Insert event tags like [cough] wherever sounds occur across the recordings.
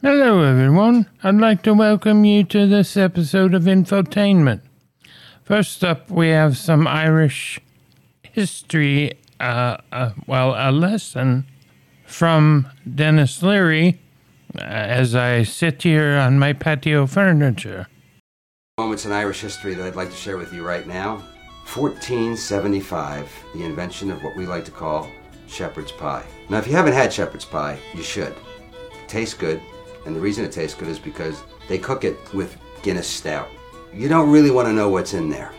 Hello, everyone. I'd like to welcome you to this episode of Infotainment. First up, we have some Irish history, uh, uh, well, a lesson from Denis Leary uh, as I sit here on my patio furniture. Moments in Irish history that I'd like to share with you right now. 1475, the invention of what we like to call shepherd's pie. Now, if you haven't had shepherd's pie, you should. It tastes good, and the reason it tastes good is because they cook it with Guinness Stout. You don't really want to know what's in there.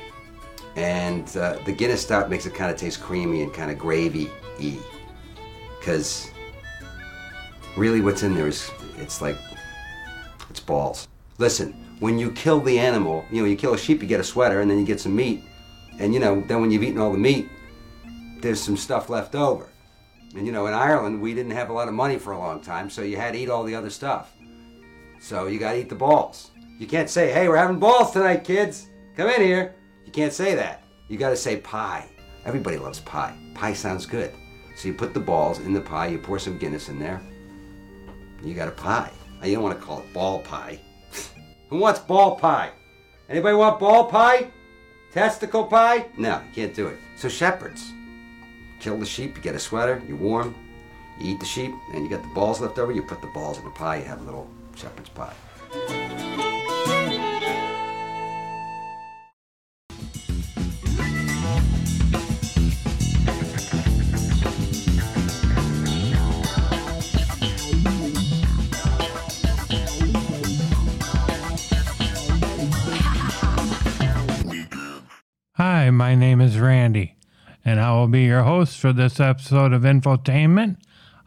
And uh, the Guinness Stout makes it kind of taste creamy and kind of gravy-y. Because really what's in there is, it's like, it's balls. Listen, when you kill the animal, you know, you kill a sheep, you get a sweater, and then you get some meat. And, you know, then when you've eaten all the meat, there's some stuff left over. And, you know, in Ireland, we didn't have a lot of money for a long time, so you had to eat all the other stuff. So you got to eat the balls. You can't say, hey, we're having balls tonight, kids. Come in here. You can't say that. You got to say pie. Everybody loves pie. Pie sounds good. So you put the balls in the pie, you pour some Guinness in there, you got a pie. Now, you don't want to call it ball pie. [laughs] Who wants ball pie? Anybody want ball pie? Testicle pie? No, you can't do it. So shepherds. Kill the sheep, you get a sweater, you're warm, you eat the sheep, and you got the balls left over, you put the balls in the pie, you have a little shepherd's pie. Hi, my name is Randy, and I will be your host for this episode of Infotainment.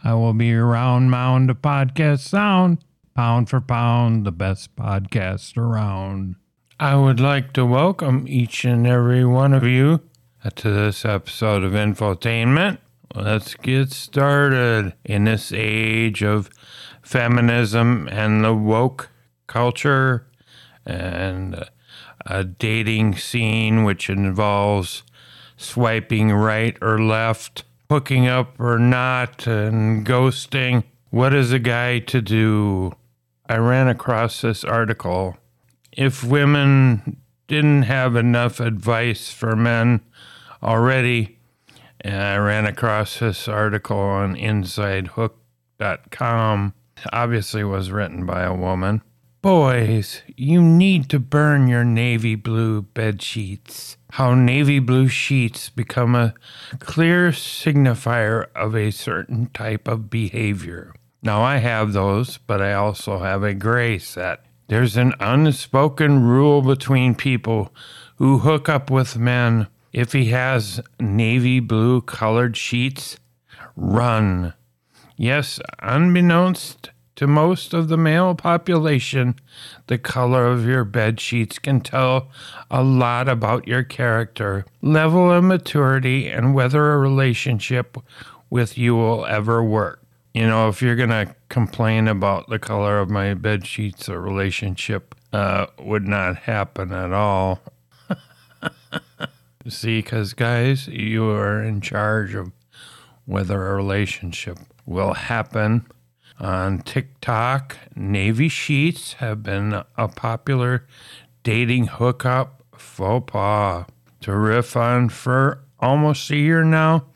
I will be your round mound of podcast sound, pound for pound, the best podcast around. I would like to welcome each and every one of you to this episode of Infotainment. Let's get started in this age of feminism and the woke culture and a dating scene which involves swiping right or left, hooking up or not, and ghosting. What is a guy to do? I ran across this article. If women didn't have enough advice for men already, and I ran across this article on InsideHook.com. Obviously, was written by a woman. Boys, you need to burn your navy blue bed sheets. How navy blue sheets become a clear signifier of a certain type of behavior. Now, I have those, but I also have a gray set. There's an unspoken rule between people who hook up with men. If he has navy blue colored sheets, run. Yes, unbeknownst to most of the male population, the color of your bed sheets can tell a lot about your character, level of maturity, and whether a relationship with you will ever work. You know, if you're to complain about the color of my bed sheets, a relationship uh, would not happen at all. [laughs] See, because guys, you are in charge of whether a relationship will happen. On TikTok, navy sheets have been a popular dating hookup faux pas. To riff on for almost a year now,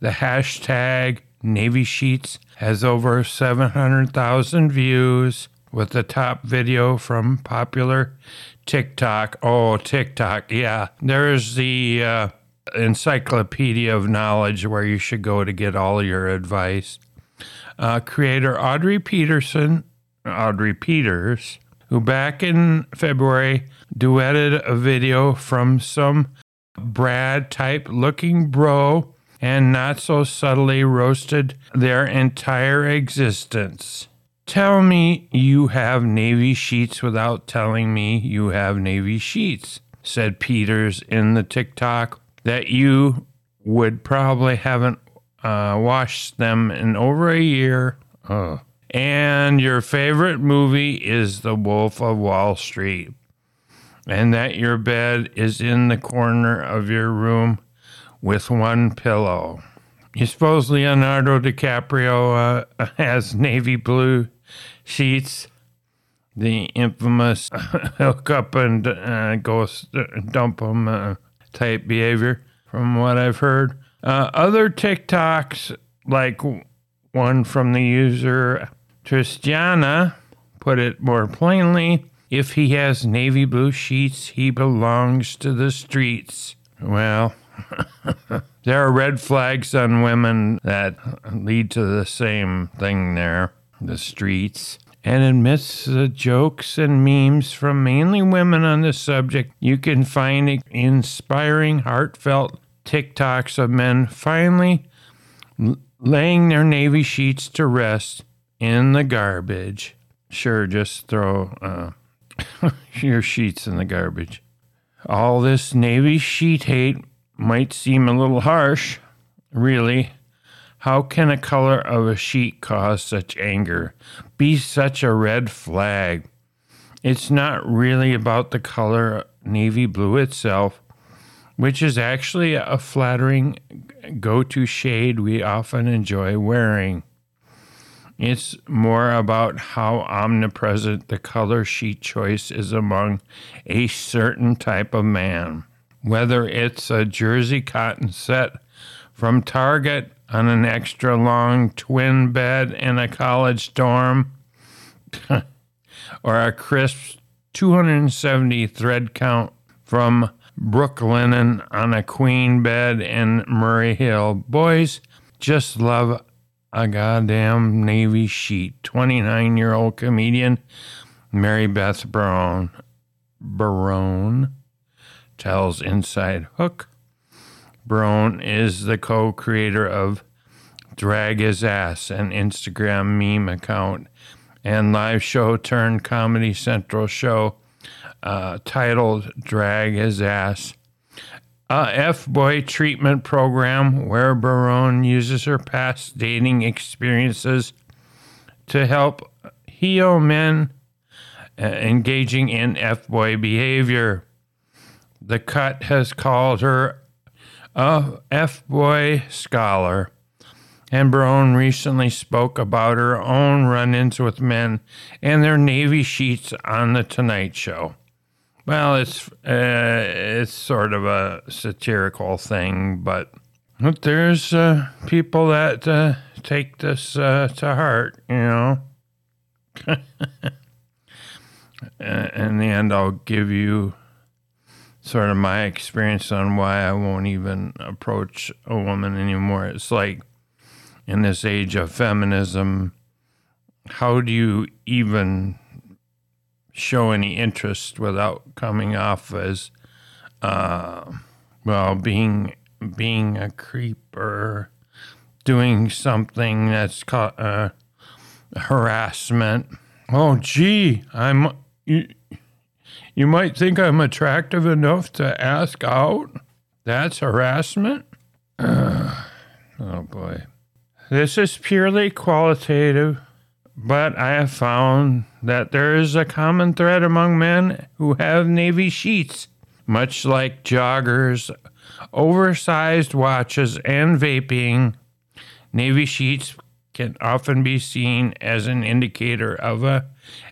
the hashtag Navy Sheets has over 700,000 views, with the top video from popular TikTok. Oh, TikTok, yeah. There's the uh, encyclopedia of knowledge where you should go to get all your advice. Uh, creator Audrey Peterson, Audrey Peters, who back in February duetted a video from some Brad type looking bro and not so subtly roasted their entire existence. Tell me you have Navy sheets without telling me you have Navy sheets, said Peters in the TikTok, that you would probably haven't uh, washed them in over a year. Oh. And your favorite movie is The Wolf of Wall Street. And that your bed is in the corner of your room with one pillow. You suppose Leonardo DiCaprio uh, [laughs] has navy blue sheets, the infamous [laughs] hook up and uh, go s- dump them uh, type behavior, from what I've heard. Uh, other TikToks, like one from the user Tristiana, put it more plainly if he has navy blue sheets, he belongs to the streets. Well, [laughs] there are red flags on women that lead to the same thing there the streets. And amidst the jokes and memes from mainly women on the subject, you can find inspiring, heartfelt TikToks of men finally laying their navy sheets to rest in the garbage. Sure, just throw uh, [laughs] your sheets in the garbage. All this Navy sheet hate might seem a little harsh. Really, how can a color of a sheet cause such anger? Be such a red flag. It's not really about the color navy blue itself, which is actually a flattering go to shade we often enjoy wearing. It's more about how omnipresent the color sheet choice is among a certain type of man. Whether it's a jersey cotton set from Target on an extra long twin bed in a college dorm, [laughs] or a crisp 270 thread count from Brooklinen on a queen bed in Murray Hill. Boys just love a goddamn navy sheet. 29 year old comedian Mary Beth Barone, Barone tells Inside Hook. Barone is the co creator of Drag His Ass, an Instagram meme account, and live show turned Comedy Central show uh, titled Drag His Ass. A F boy treatment program where Barone uses her past dating experiences to help heal men uh, engaging in F boy behavior. The cut has called her a F boy scholar, and Barone recently spoke about her own run ins with men and their Navy sheets on The Tonight Show. Well, it's uh, it's sort of a satirical thing, but but there's uh, people that uh, take this uh, to heart, you know. [laughs] In the end, I'll give you sort of my experience on why I won't even approach a woman anymore. It's like in this age of feminism, how do you even show any interest without coming off as, uh, well, being being a creep or doing something that's called uh, harassment? Oh, gee, I'm. You, you might think I'm attractive enough to ask out. That's harassment? [sighs] Oh boy. This is purely qualitative, but I have found that there is a common thread among men who have navy sheets, much like joggers, oversized watches, and vaping. Navy sheets can often be seen as an indicator of a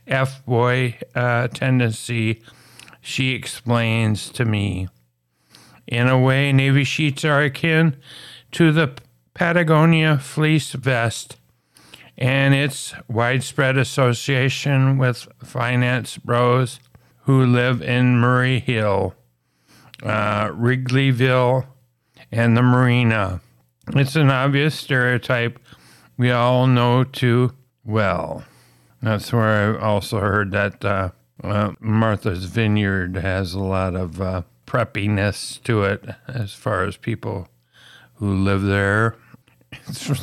F boy uh, tendency, she explains to me. In a way, Navy sheets are akin to the Patagonia fleece vest and its widespread association with finance bros who live in Murray Hill, uh, Wrigleyville, and the Marina. It's an obvious stereotype we all know too well. That's where I also heard that uh, uh, Martha's Vineyard has a lot of uh, preppiness to it as far as people who live there.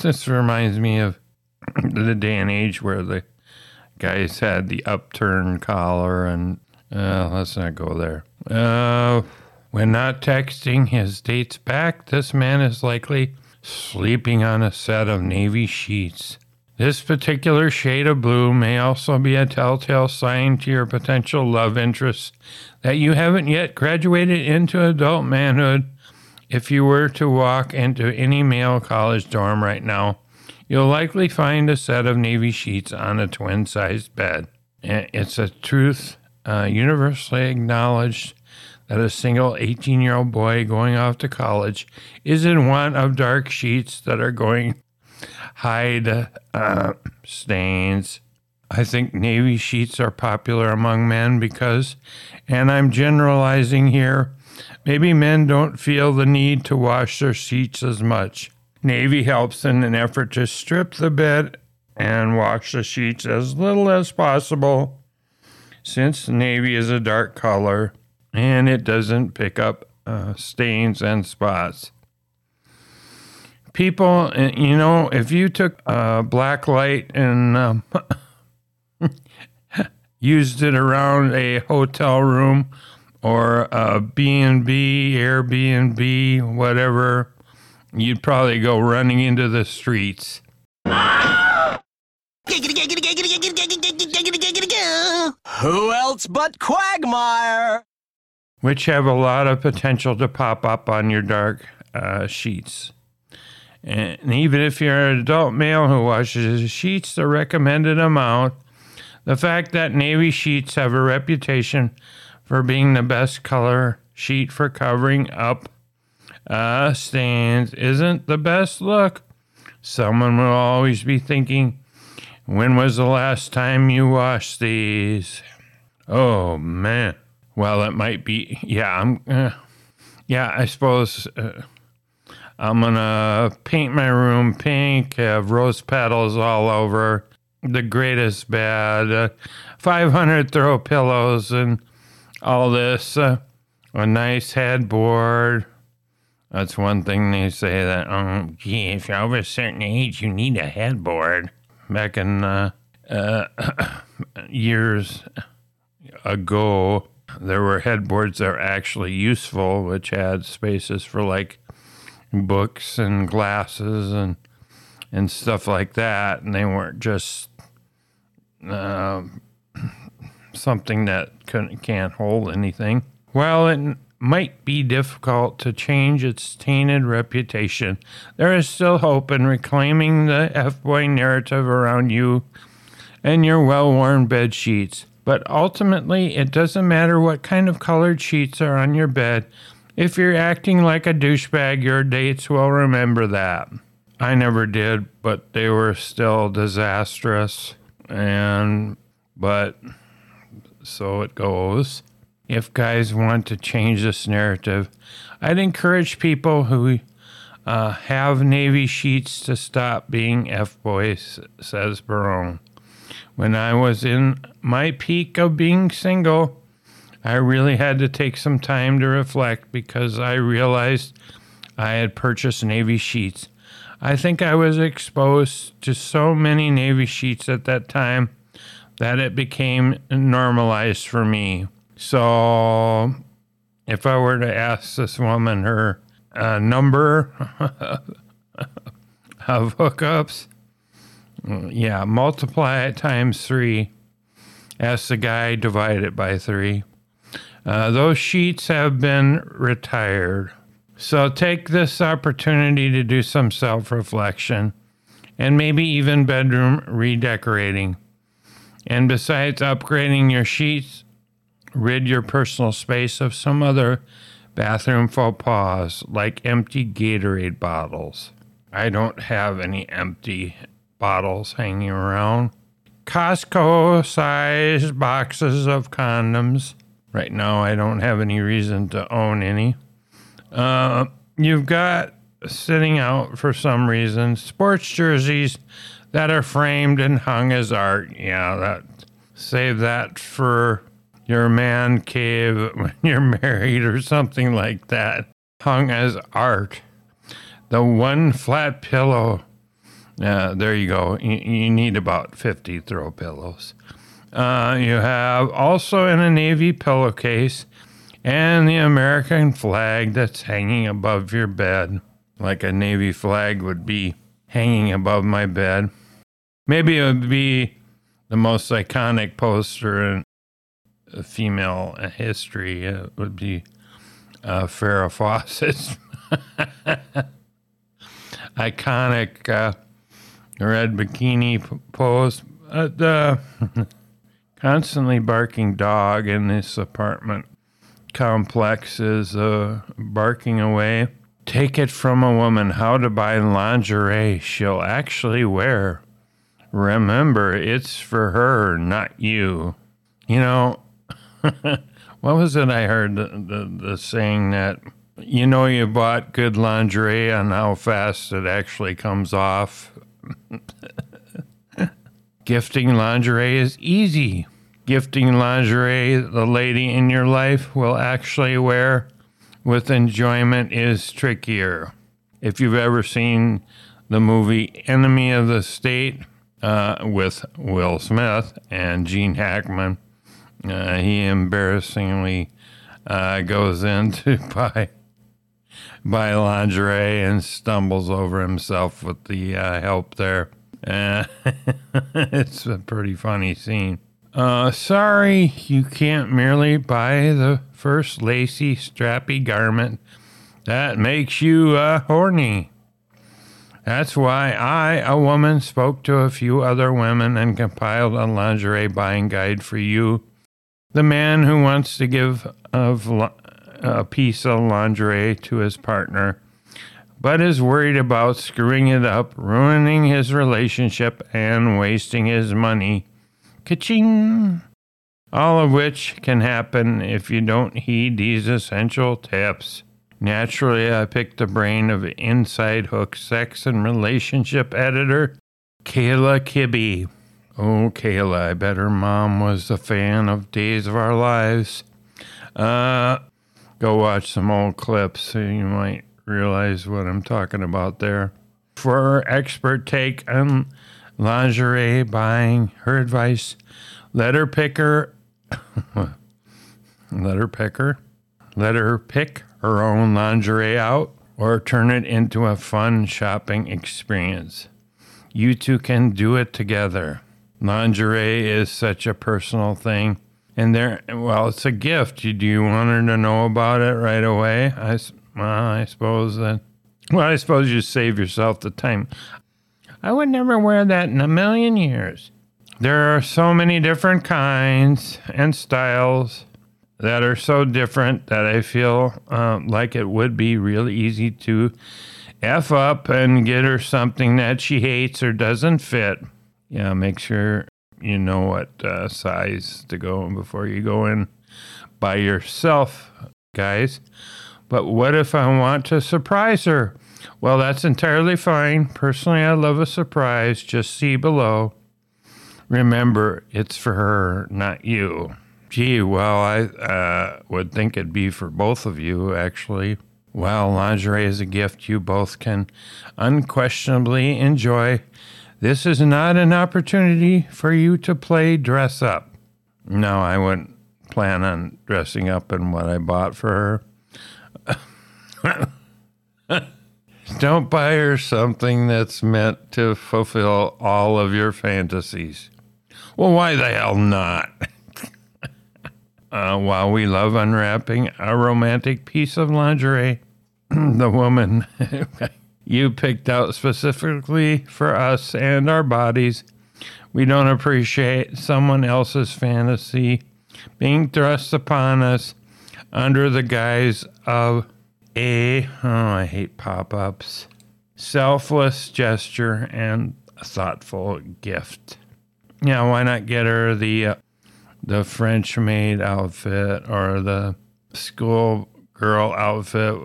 this reminds me of the day and age where the guys had the upturned collar, and let's not go there. Uh, when not texting his dates back, this man is likely sleeping on a set of navy sheets. This particular shade of blue may also be a telltale sign to your potential love interest that you haven't yet graduated into adult manhood. If you were to walk into any male college dorm right now, you'll likely find a set of navy sheets on a twin sized bed. It's a truth uh, universally acknowledged that a single 18 year old boy going off to college is in want of dark sheets that are going hide uh, stains. I think navy sheets are popular among men because, and I'm generalizing here, maybe men don't feel the need to wash their sheets as much. Navy helps in an effort to strip the bed and wash the sheets as little as possible since navy is a dark color and it doesn't pick up uh, stains and spots. People, uh, you know, if you took a black light and um, [laughs] used it around a hotel room or a B&B, Airbnb, whatever, you'd probably go running into the streets. Who else but Quagmire? Which have a lot of potential to pop up on your dark uh, sheets. And even if you're an adult male who washes his sheets the recommended amount, the fact that navy sheets have a reputation for being the best color sheet for covering up uh, stains isn't the best look. Someone will always be thinking, when was the last time you washed these? Oh man. Well, it might be. Yeah, I'm. Uh, yeah, I suppose uh, I'm gonna paint my room pink. Have rose petals all over. The greatest bed. Uh, 500 throw pillows and all this. Uh, a nice headboard. That's one thing they say that, um, gee, if you're over a certain age, you need a headboard. Back in uh, uh, [coughs] years ago, there were headboards that were actually useful, which had spaces for like books and glasses and and stuff like that, and they weren't just uh, [clears throat] something that couldn't, can't hold anything. Well, it might be difficult to change its tainted reputation, there is still hope in reclaiming the F boy narrative around you and your well worn bed sheets. But ultimately, it doesn't matter what kind of colored sheets are on your bed. If you're acting like a douchebag, your dates will remember that. I never did, but they were still disastrous. And, but, so it goes if guys want to change this narrative, I'd encourage people who uh, have Navy sheets to stop being F boys, says Barone. When I was in my peak of being single, I really had to take some time to reflect because I realized I had purchased Navy sheets. I think I was exposed to so many Navy sheets at that time that it became normalized for me. So, if I were to ask this woman her uh, number [laughs] of hookups, yeah, multiply it times three. Ask the guy, divide it by three. Uh, those sheets have been retired. So take this opportunity to do some self reflection and maybe even bedroom redecorating. And besides upgrading your sheets, rid your personal space of some other bathroom faux pas like empty Gatorade bottles. I don't have any empty bottles hanging around. Costco sized boxes of condoms. Right now, I don't have any reason to own any. Uh, you've got sitting out for some reason sports jerseys that are framed and hung as art. Yeah, that save that for your man cave [laughs] when you're married or something like that, hung as art. The one flat pillow. Uh, there you go. You, you, need about 50 throw pillows. Uh, you have also in a navy pillowcase and the American flag that's hanging above your bed, like a navy flag would be hanging above my bed. Maybe it would be the most iconic poster in female history uh, would be uh, Farrah Fawcett's [laughs] iconic uh, red bikini p- pose. Uh, the [laughs] constantly barking dog in this apartment complex is uh, barking away. Take it from a woman how to buy lingerie she'll actually wear. Remember, it's for her, not you. You know, [laughs] what was it I heard the, the, the saying that you know you bought good lingerie on how fast it actually comes off? [laughs] Gifting lingerie is easy. Gifting lingerie the lady in your life will actually wear with enjoyment is trickier. If you've ever seen the movie Enemy of the State uh, with Will Smith and Gene Hackman, uh, he embarrassingly uh, goes in to [laughs] buy buy lingerie and stumbles over himself with the uh, help there. Uh, [laughs] it's a pretty funny scene. Uh, sorry, you can't merely buy the first lacy, strappy garment that makes you uh, horny. That's why I, a woman, spoke to a few other women and compiled a lingerie buying guide for you, the man who wants to give of a piece of lingerie to his partner, but is worried about screwing it up, ruining his relationship, and wasting his money. Ka-ching! All of which can happen if you don't heed these essential tips. Naturally, I picked the brain of Inside Hook sex and relationship editor, Kayla Kibbe. Oh, Kayla, I bet her mom was a fan of Days of Our Lives. Uh, go watch some old clips so you might realize what I'm talking about there. For expert take on lingerie buying, her advice let her pick her, let [laughs] her pick her, let her pick her own lingerie out or turn it into a fun shopping experience. You two can do it together. Lingerie is such a personal thing. And there, well, it's a gift. Do you want her to know about it right away? I, well, I suppose that. Well, I suppose you save yourself the time. I would never wear that in a million years. There are so many different kinds and styles that are so different that I feel um, like it would be really easy to F up and get her something that she hates or doesn't fit. Yeah, make sure you know what uh, size to go in before you go in by yourself, guys. But what if I want to surprise her? Well, that's entirely fine. Personally, I love a surprise. Just see below. Remember, it's for her, not you. Gee, well, I uh, would think it'd be for both of you, actually. Well, lingerie is a gift you both can unquestionably enjoy. This is not an opportunity for you to play dress up. No, I wouldn't plan on dressing up in what I bought for her. [laughs] Don't buy her something that's meant to fulfill all of your fantasies. Well, why the hell not? [laughs] uh, while we love unwrapping a romantic piece of lingerie, [clears throat] the woman [laughs] you picked out specifically for us and our bodies, we don't appreciate someone else's fantasy being thrust upon us under the guise of a, oh, I hate pop ups, selfless gesture and thoughtful gift. Yeah, why not get her the uh, the French maid outfit or the school girl outfit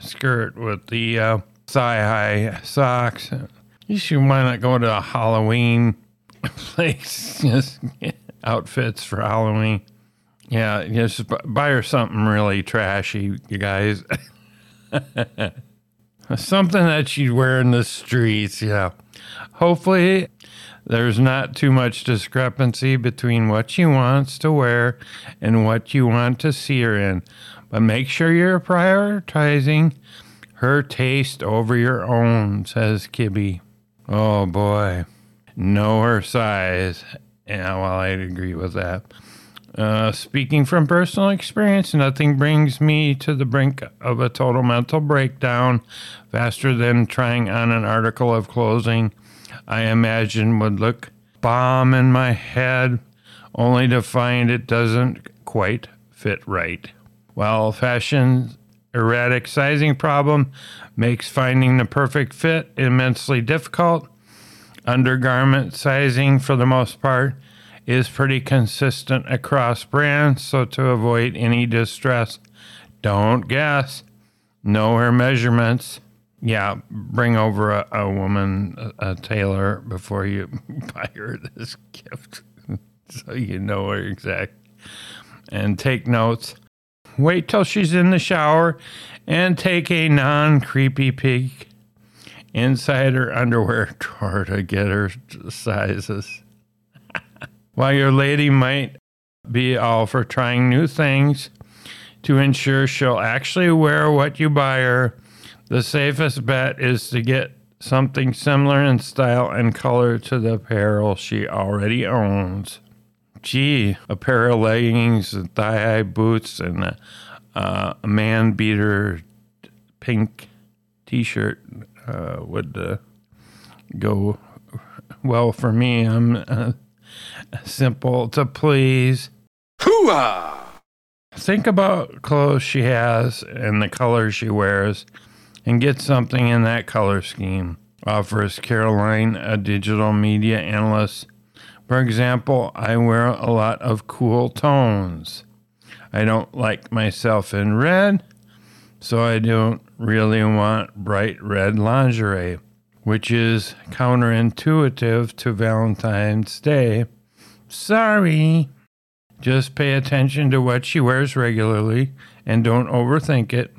skirt with the uh, thigh high socks? You should why not go to a Halloween [laughs] place? Just outfits for Halloween. Yeah, just buy her something really trashy, you guys. [laughs] something that she'd wear in the streets. Yeah. Hopefully, there's not too much discrepancy between what she wants to wear and what you want to see her in. But make sure you're prioritizing her taste over your own, says Kibbe. Oh boy. Know her size. Yeah, well, I'd agree with that. Uh, speaking from personal experience, nothing brings me to the brink of a total mental breakdown faster than trying on an article of clothing I imagine would look bomb in my head, only to find it doesn't quite fit right. While fashion's erratic sizing problem makes finding the perfect fit immensely difficult, undergarment sizing, for the most part, is pretty consistent across brands, so to avoid any distress, don't guess. Know her measurements. Yeah, bring over a, a woman, a, a tailor, before you [laughs] buy her this gift [laughs] so you know her exact. And take notes. Wait till she's in the shower and take a non creepy peek inside her underwear drawer to get her sizes. [laughs] While your lady might be all for trying new things to ensure she'll actually wear what you buy her, the safest bet is to get something similar in style and color to the apparel she already owns. Gee, a pair of leggings, and thigh high boots, and a, uh, a man beater pink t shirt uh, would uh, go well for me. I'm uh, simple to please. Hooah! Think about clothes she has and the colors she wears and get something in that color scheme. Offers Caroline, a digital media analyst. For example, I wear a lot of cool tones. I don't like myself in red, so I don't really want bright red lingerie, which is counterintuitive to Valentine's Day. Sorry. Just pay attention to what she wears regularly and don't overthink it.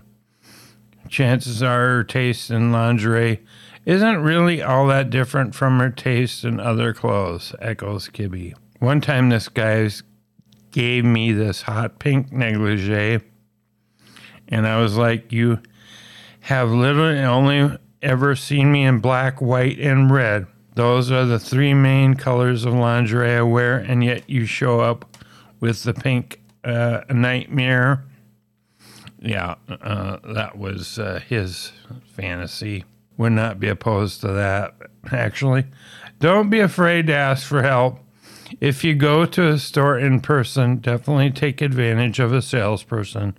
Chances are her taste in lingerie isn't really all that different from her taste in other clothes, echoes Kibbe. One time, this guy gave me this hot pink negligee, and I was like, You have literally only ever seen me in black, white, and red. Those are the three main colors of lingerie I wear, and yet you show up with the pink uh, nightmare. Yeah, uh, that was uh, his fantasy. Would not be opposed to that, actually. Don't be afraid to ask for help. If you go to a store in person, definitely take advantage of a salesperson,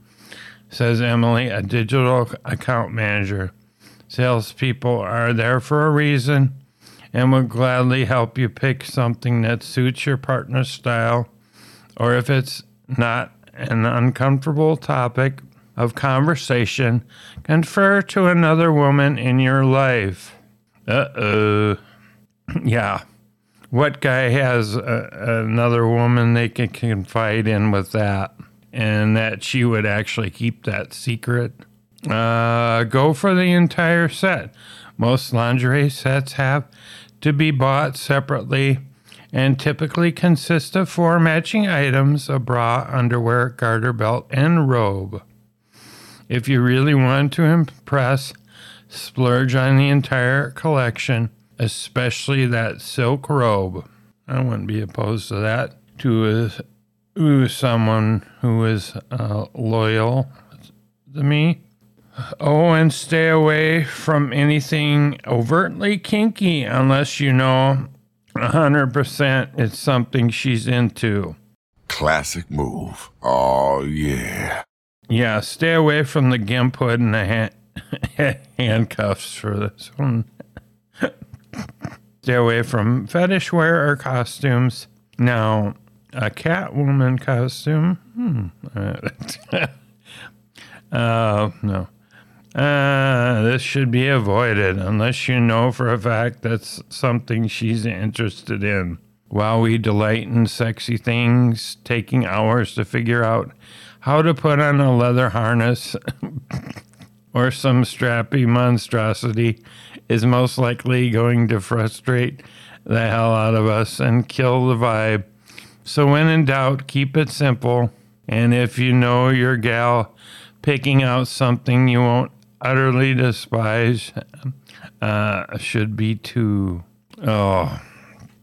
says Emily, a digital account manager. Salespeople are there for a reason and will gladly help you pick something that suits your partner's style, or if it's not an uncomfortable topic of conversation, confer to another woman in your life. Uh oh. [clears throat] yeah. What guy has a, another woman they can confide in with that? And that she would actually keep that secret? Uh, go for the entire set. Most lingerie sets have to be bought separately and typically consist of four matching items a bra, underwear, garter belt, and robe. If you really want to impress, splurge on the entire collection, especially that silk robe. I wouldn't be opposed to that. To uh, someone who is uh, loyal to me. Oh, and stay away from anything overtly kinky unless you know 100% it's something she's into. Classic move. Oh, yeah. Yeah, stay away from the gimp hood and the ha- [laughs] handcuffs for this one. stay away from fetish wear or costumes. Now, a Catwoman costume? Hmm. [laughs] uh, no. Uh, this should be avoided unless you know for a fact that's something she's interested in. While we delight in sexy things, taking hours to figure out how to put on a leather harness [laughs] or some strappy monstrosity is most likely going to frustrate the hell out of us and kill the vibe. So, when in doubt, keep it simple. And if you know your gal picking out something you won't utterly despise uh, should be too. Oh,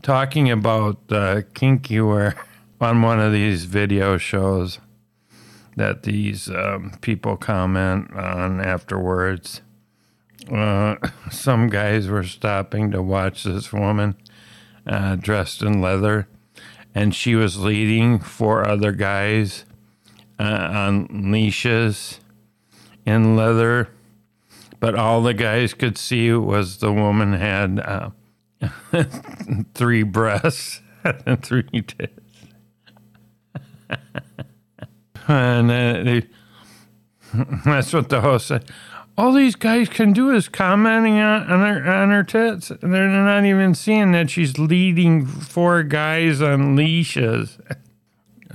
talking about uh, kinky wear [laughs] on one of these video shows that these um, people comment on afterwards. uh, [coughs] some guys were stopping to watch this woman uh, dressed in leather, and she was leading four other guys uh, on leashes in leather. But all the guys could see was the woman had uh, [laughs] three breasts [laughs] and three tits. [laughs] and uh, they, [laughs] that's what the host said. All these guys can do is commenting on, on her on her tits. And they're not even seeing that she's leading four guys on leashes. [laughs]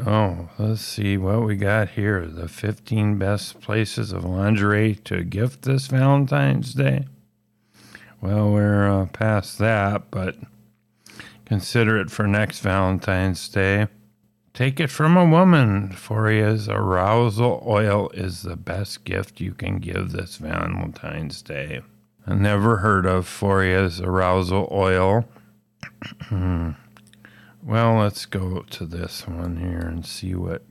Oh, let's see what we got here. The 15 best places of lingerie to gift this Valentine's Day. Well, we're uh, past that, but consider it for next Valentine's Day. Take it from a woman. Foria's arousal oil is the best gift you can give this Valentine's Day. I never heard of Foria's arousal oil. [clears throat] well, let's go to this one here and see what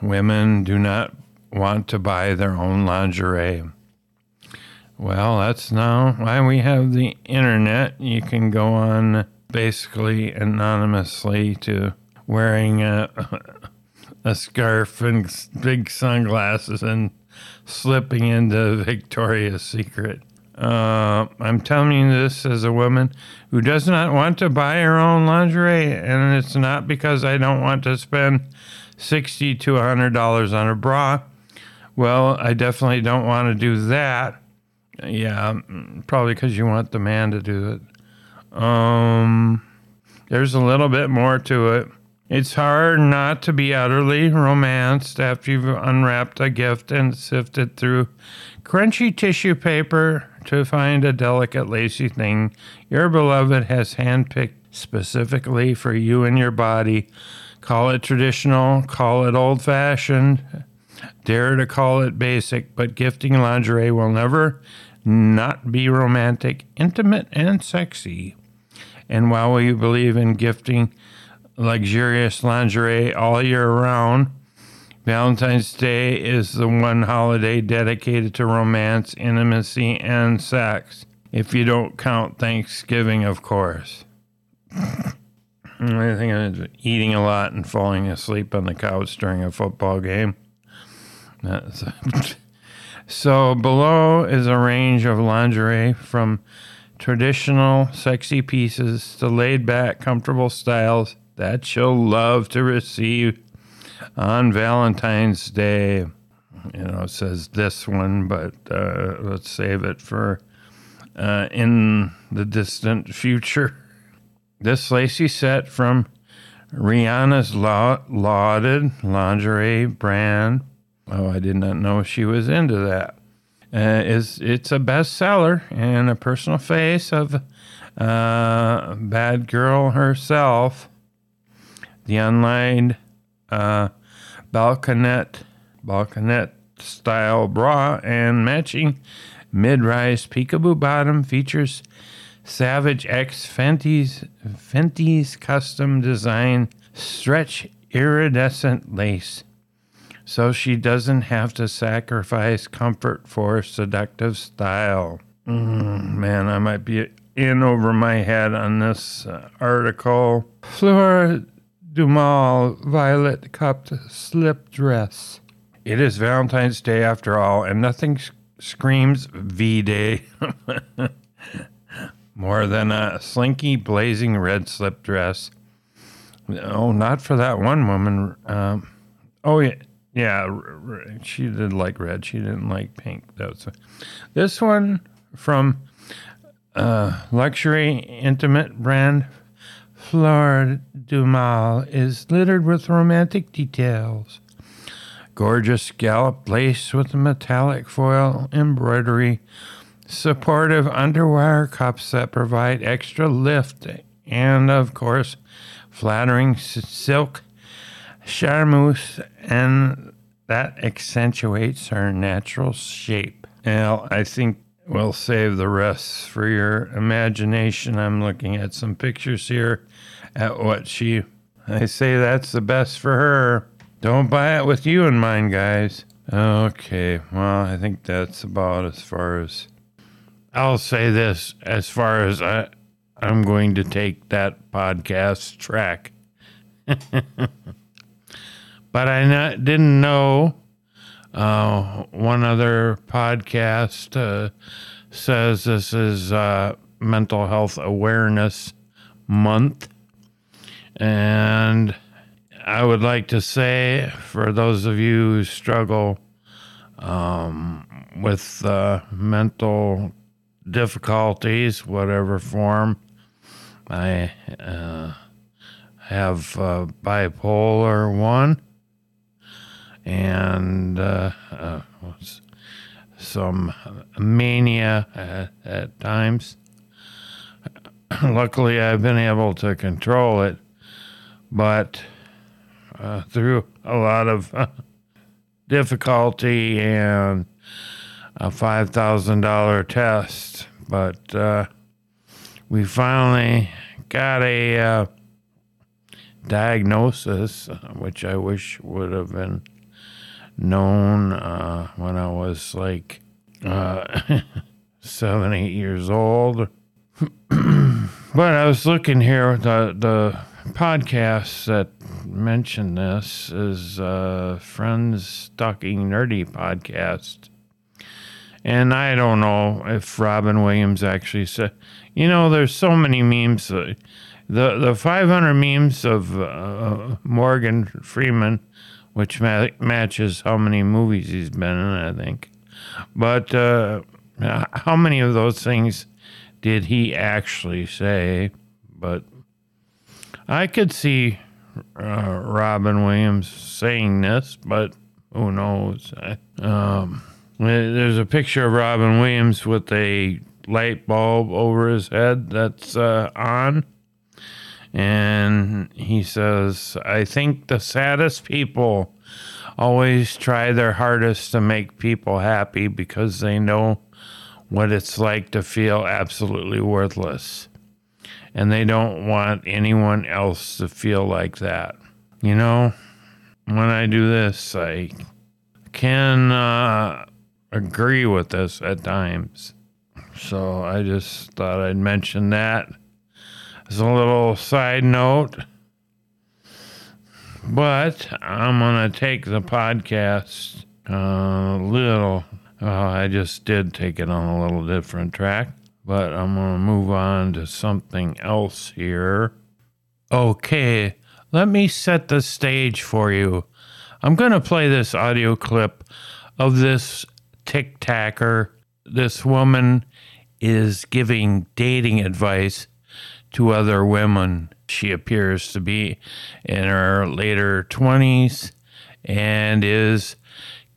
women do not want to buy their own lingerie. Well, that's now why we have the internet. You can go on basically anonymously to wearing a, a scarf and big sunglasses and slipping into Victoria's Secret. Uh, I'm telling you this as a woman who does not want to buy her own lingerie, and it's not because I don't want to spend sixty to hundred dollars on a bra. Well, I definitely don't want to do that. Yeah, probably because you want the man to do it. Um, there's a little bit more to it. It's hard not to be utterly romanced after you've unwrapped a gift and sifted through crunchy tissue paper to find a delicate, lacy thing your beloved has handpicked specifically for you and your body. Call it traditional, call it old fashioned, dare to call it basic, but gifting lingerie will never not be romantic, intimate, and sexy. And while we believe in gifting luxurious lingerie all year round, Valentine's Day is the one holiday dedicated to romance, intimacy, and sex. If you don't count Thanksgiving, of course. I think I'm eating a lot and falling asleep on the couch during a football game. [laughs] So below is a range of lingerie from traditional sexy pieces to laid back comfortable styles that you'll love to receive on Valentine's Day. You know, it says this one, but uh, let's save it for uh, in the distant future. This lacy set from Rihanna's law- lauded lingerie brand. Oh, I did not know she was into that. Uh, is it's a bestseller and a personal face of uh, bad girl herself. The unlined uh, balconette balconette style bra and matching mid-rise peekaboo bottom features Savage X Fenty's Fenty's custom design stretch iridescent lace so she doesn't have to sacrifice comfort for seductive style. Mm, man, I might be in over my head on this uh, article. Fleur du Mal violet cupped slip dress. It is Valentine's Day after all, and nothing s- screams V Day [laughs] more than a slinky, blazing red slip dress. Oh, not for that one woman. Um, oh, yeah. Yeah, r- r- she did like red. She didn't like pink. That's this one from uh, luxury intimate brand Fleur du Mal is littered with romantic details. Gorgeous scallop lace with metallic foil embroidery, supportive underwire cups that provide extra lift, and of course, flattering silk charmeuse, and that accentuates her natural shape. Well, I think we'll save the rest for your imagination. I'm looking at some pictures here at what she. I say that's the best for her. Don't buy it with you in mind, guys. Okay, well, I think that's about as far as I'll say this as far as I, I'm going to take that podcast track. [laughs] but I not, didn't know uh, one other podcast uh, says this is uh, Mental Health Awareness Month. And I would like to say for those of you who struggle um, with uh, mental difficulties, whatever form, I uh, have uh, bipolar 1 and uh, uh, some mania at, at times. [clears throat] Luckily, I've been able to control it, but uh, through a lot of uh, difficulty and a $5,000 test. But uh, we finally got a uh, diagnosis, which I wish would have been known uh, when I was like uh, [laughs] seven, eight years old. [clears throat] but I was looking here, the, the podcast that mentioned this is uh, Friends Talking Nerdy podcast. And I don't know if Robin Williams actually said, you know, there's so many memes. Uh, the the 500 memes of uh, Morgan Freeman, which ma- matches how many movies he's been in, I think. But uh, how many of those things did he actually say? But I could see uh, Robin Williams saying this, but who knows? Um, there's a picture of Robin Williams with a light bulb over his head that's uh, on. And he says, I think the saddest people always try their hardest to make people happy because they know what it's like to feel absolutely worthless. And they don't want anyone else to feel like that. You know, when I do this, I can uh, agree with this at times. So I just thought I'd mention that as a little side note. But I'm going to take the podcast a little. I just did take it on a little different track, but I'm going to move on to something else here. Okay, let me set the stage for you. I'm going to play this audio clip of this TikToker. This woman is giving dating advice to other women. She appears to be in her later 20s and is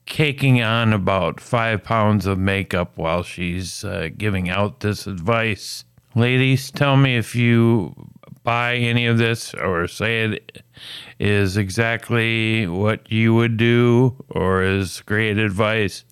caking on about five pounds of makeup while she's uh, giving out this advice. Ladies, tell me if you buy any of this or say it is exactly what you would do or is great advice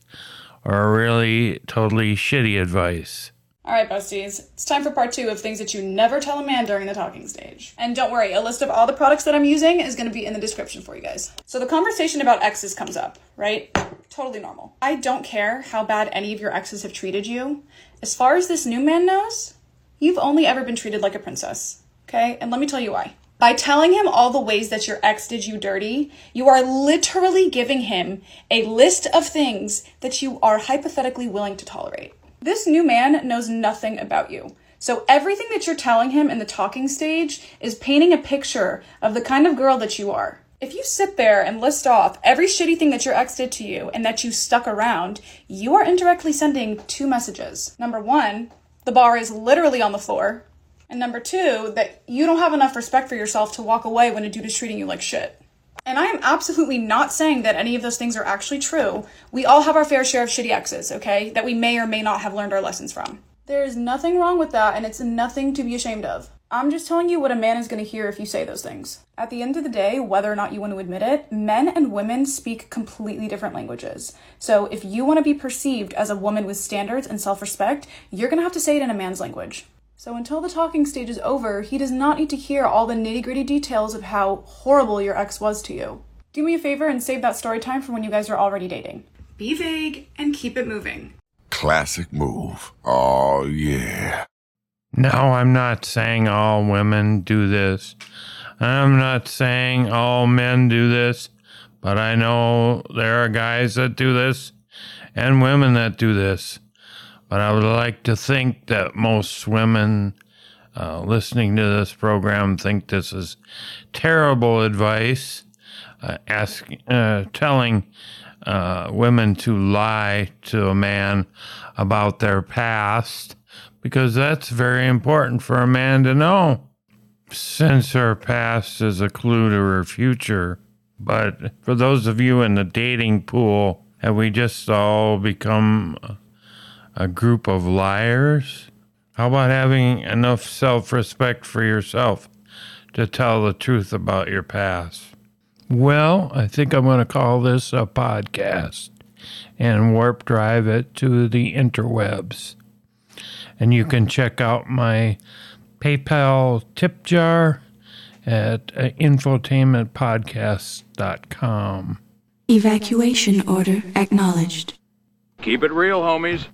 or really totally shitty advice. All right, besties, it's time for part two of things that you never tell a man during the talking stage. And don't worry, a list of all the products that I'm using is to be in the description for you guys. So the conversation about exes comes up, right? Totally normal. I don't care how bad any of your exes have treated you. As far as this new man knows, you've only ever been treated like a princess, okay? And let me tell you why. By telling him all the ways that your ex did you dirty, you are literally giving him a list of things that you are hypothetically willing to tolerate. This new man knows nothing about you. So everything that you're telling him in the talking stage is painting a picture of the kind of girl that you are. If you sit there and list off every shitty thing that your ex did to you and that you stuck around, you are indirectly sending two messages. Number one, the bar is literally on the floor. And number two, that you don't have enough respect for yourself to walk away when a dude is treating you like shit. And I am absolutely not saying that any of those things are actually true. We all have our fair share of shitty exes, okay? That we may or may not have learned our lessons from. There is nothing wrong with that, and it's nothing to be ashamed of. I'm just telling you what a man is going to hear if you say those things. At the end of the day, whether or not you want to admit it, men and women speak completely different languages. So if you want to be perceived as a woman with standards and self respect, you're going to have to say it in a man's language. So until the talking stage is over, he does not need to hear all the nitty gritty details of how horrible your ex was to you. Do me a favor and save that story time for when you guys are already dating. Be vague and keep it moving. classic move. Oh, yeah. Now, I'm not saying all women do this. I'm not saying all men do this, but I know there are guys that do this and women that do this. But I would like to think that most women uh, listening to this program think this is terrible advice. Uh, ask, uh, telling uh, women to lie to a man about their past because that's very important for a man to know since her past is a clue to her future. But for those of you in the dating pool, have we just all become a group of liars? How about having enough self respect for yourself to tell the truth about your past? Well, I think I'm going to call this a podcast and warp drive it to the interwebs. And you can check out my PayPal tip jar at uh, infotainmentpodcast.com. Evacuation order acknowledged. Keep it real, homies.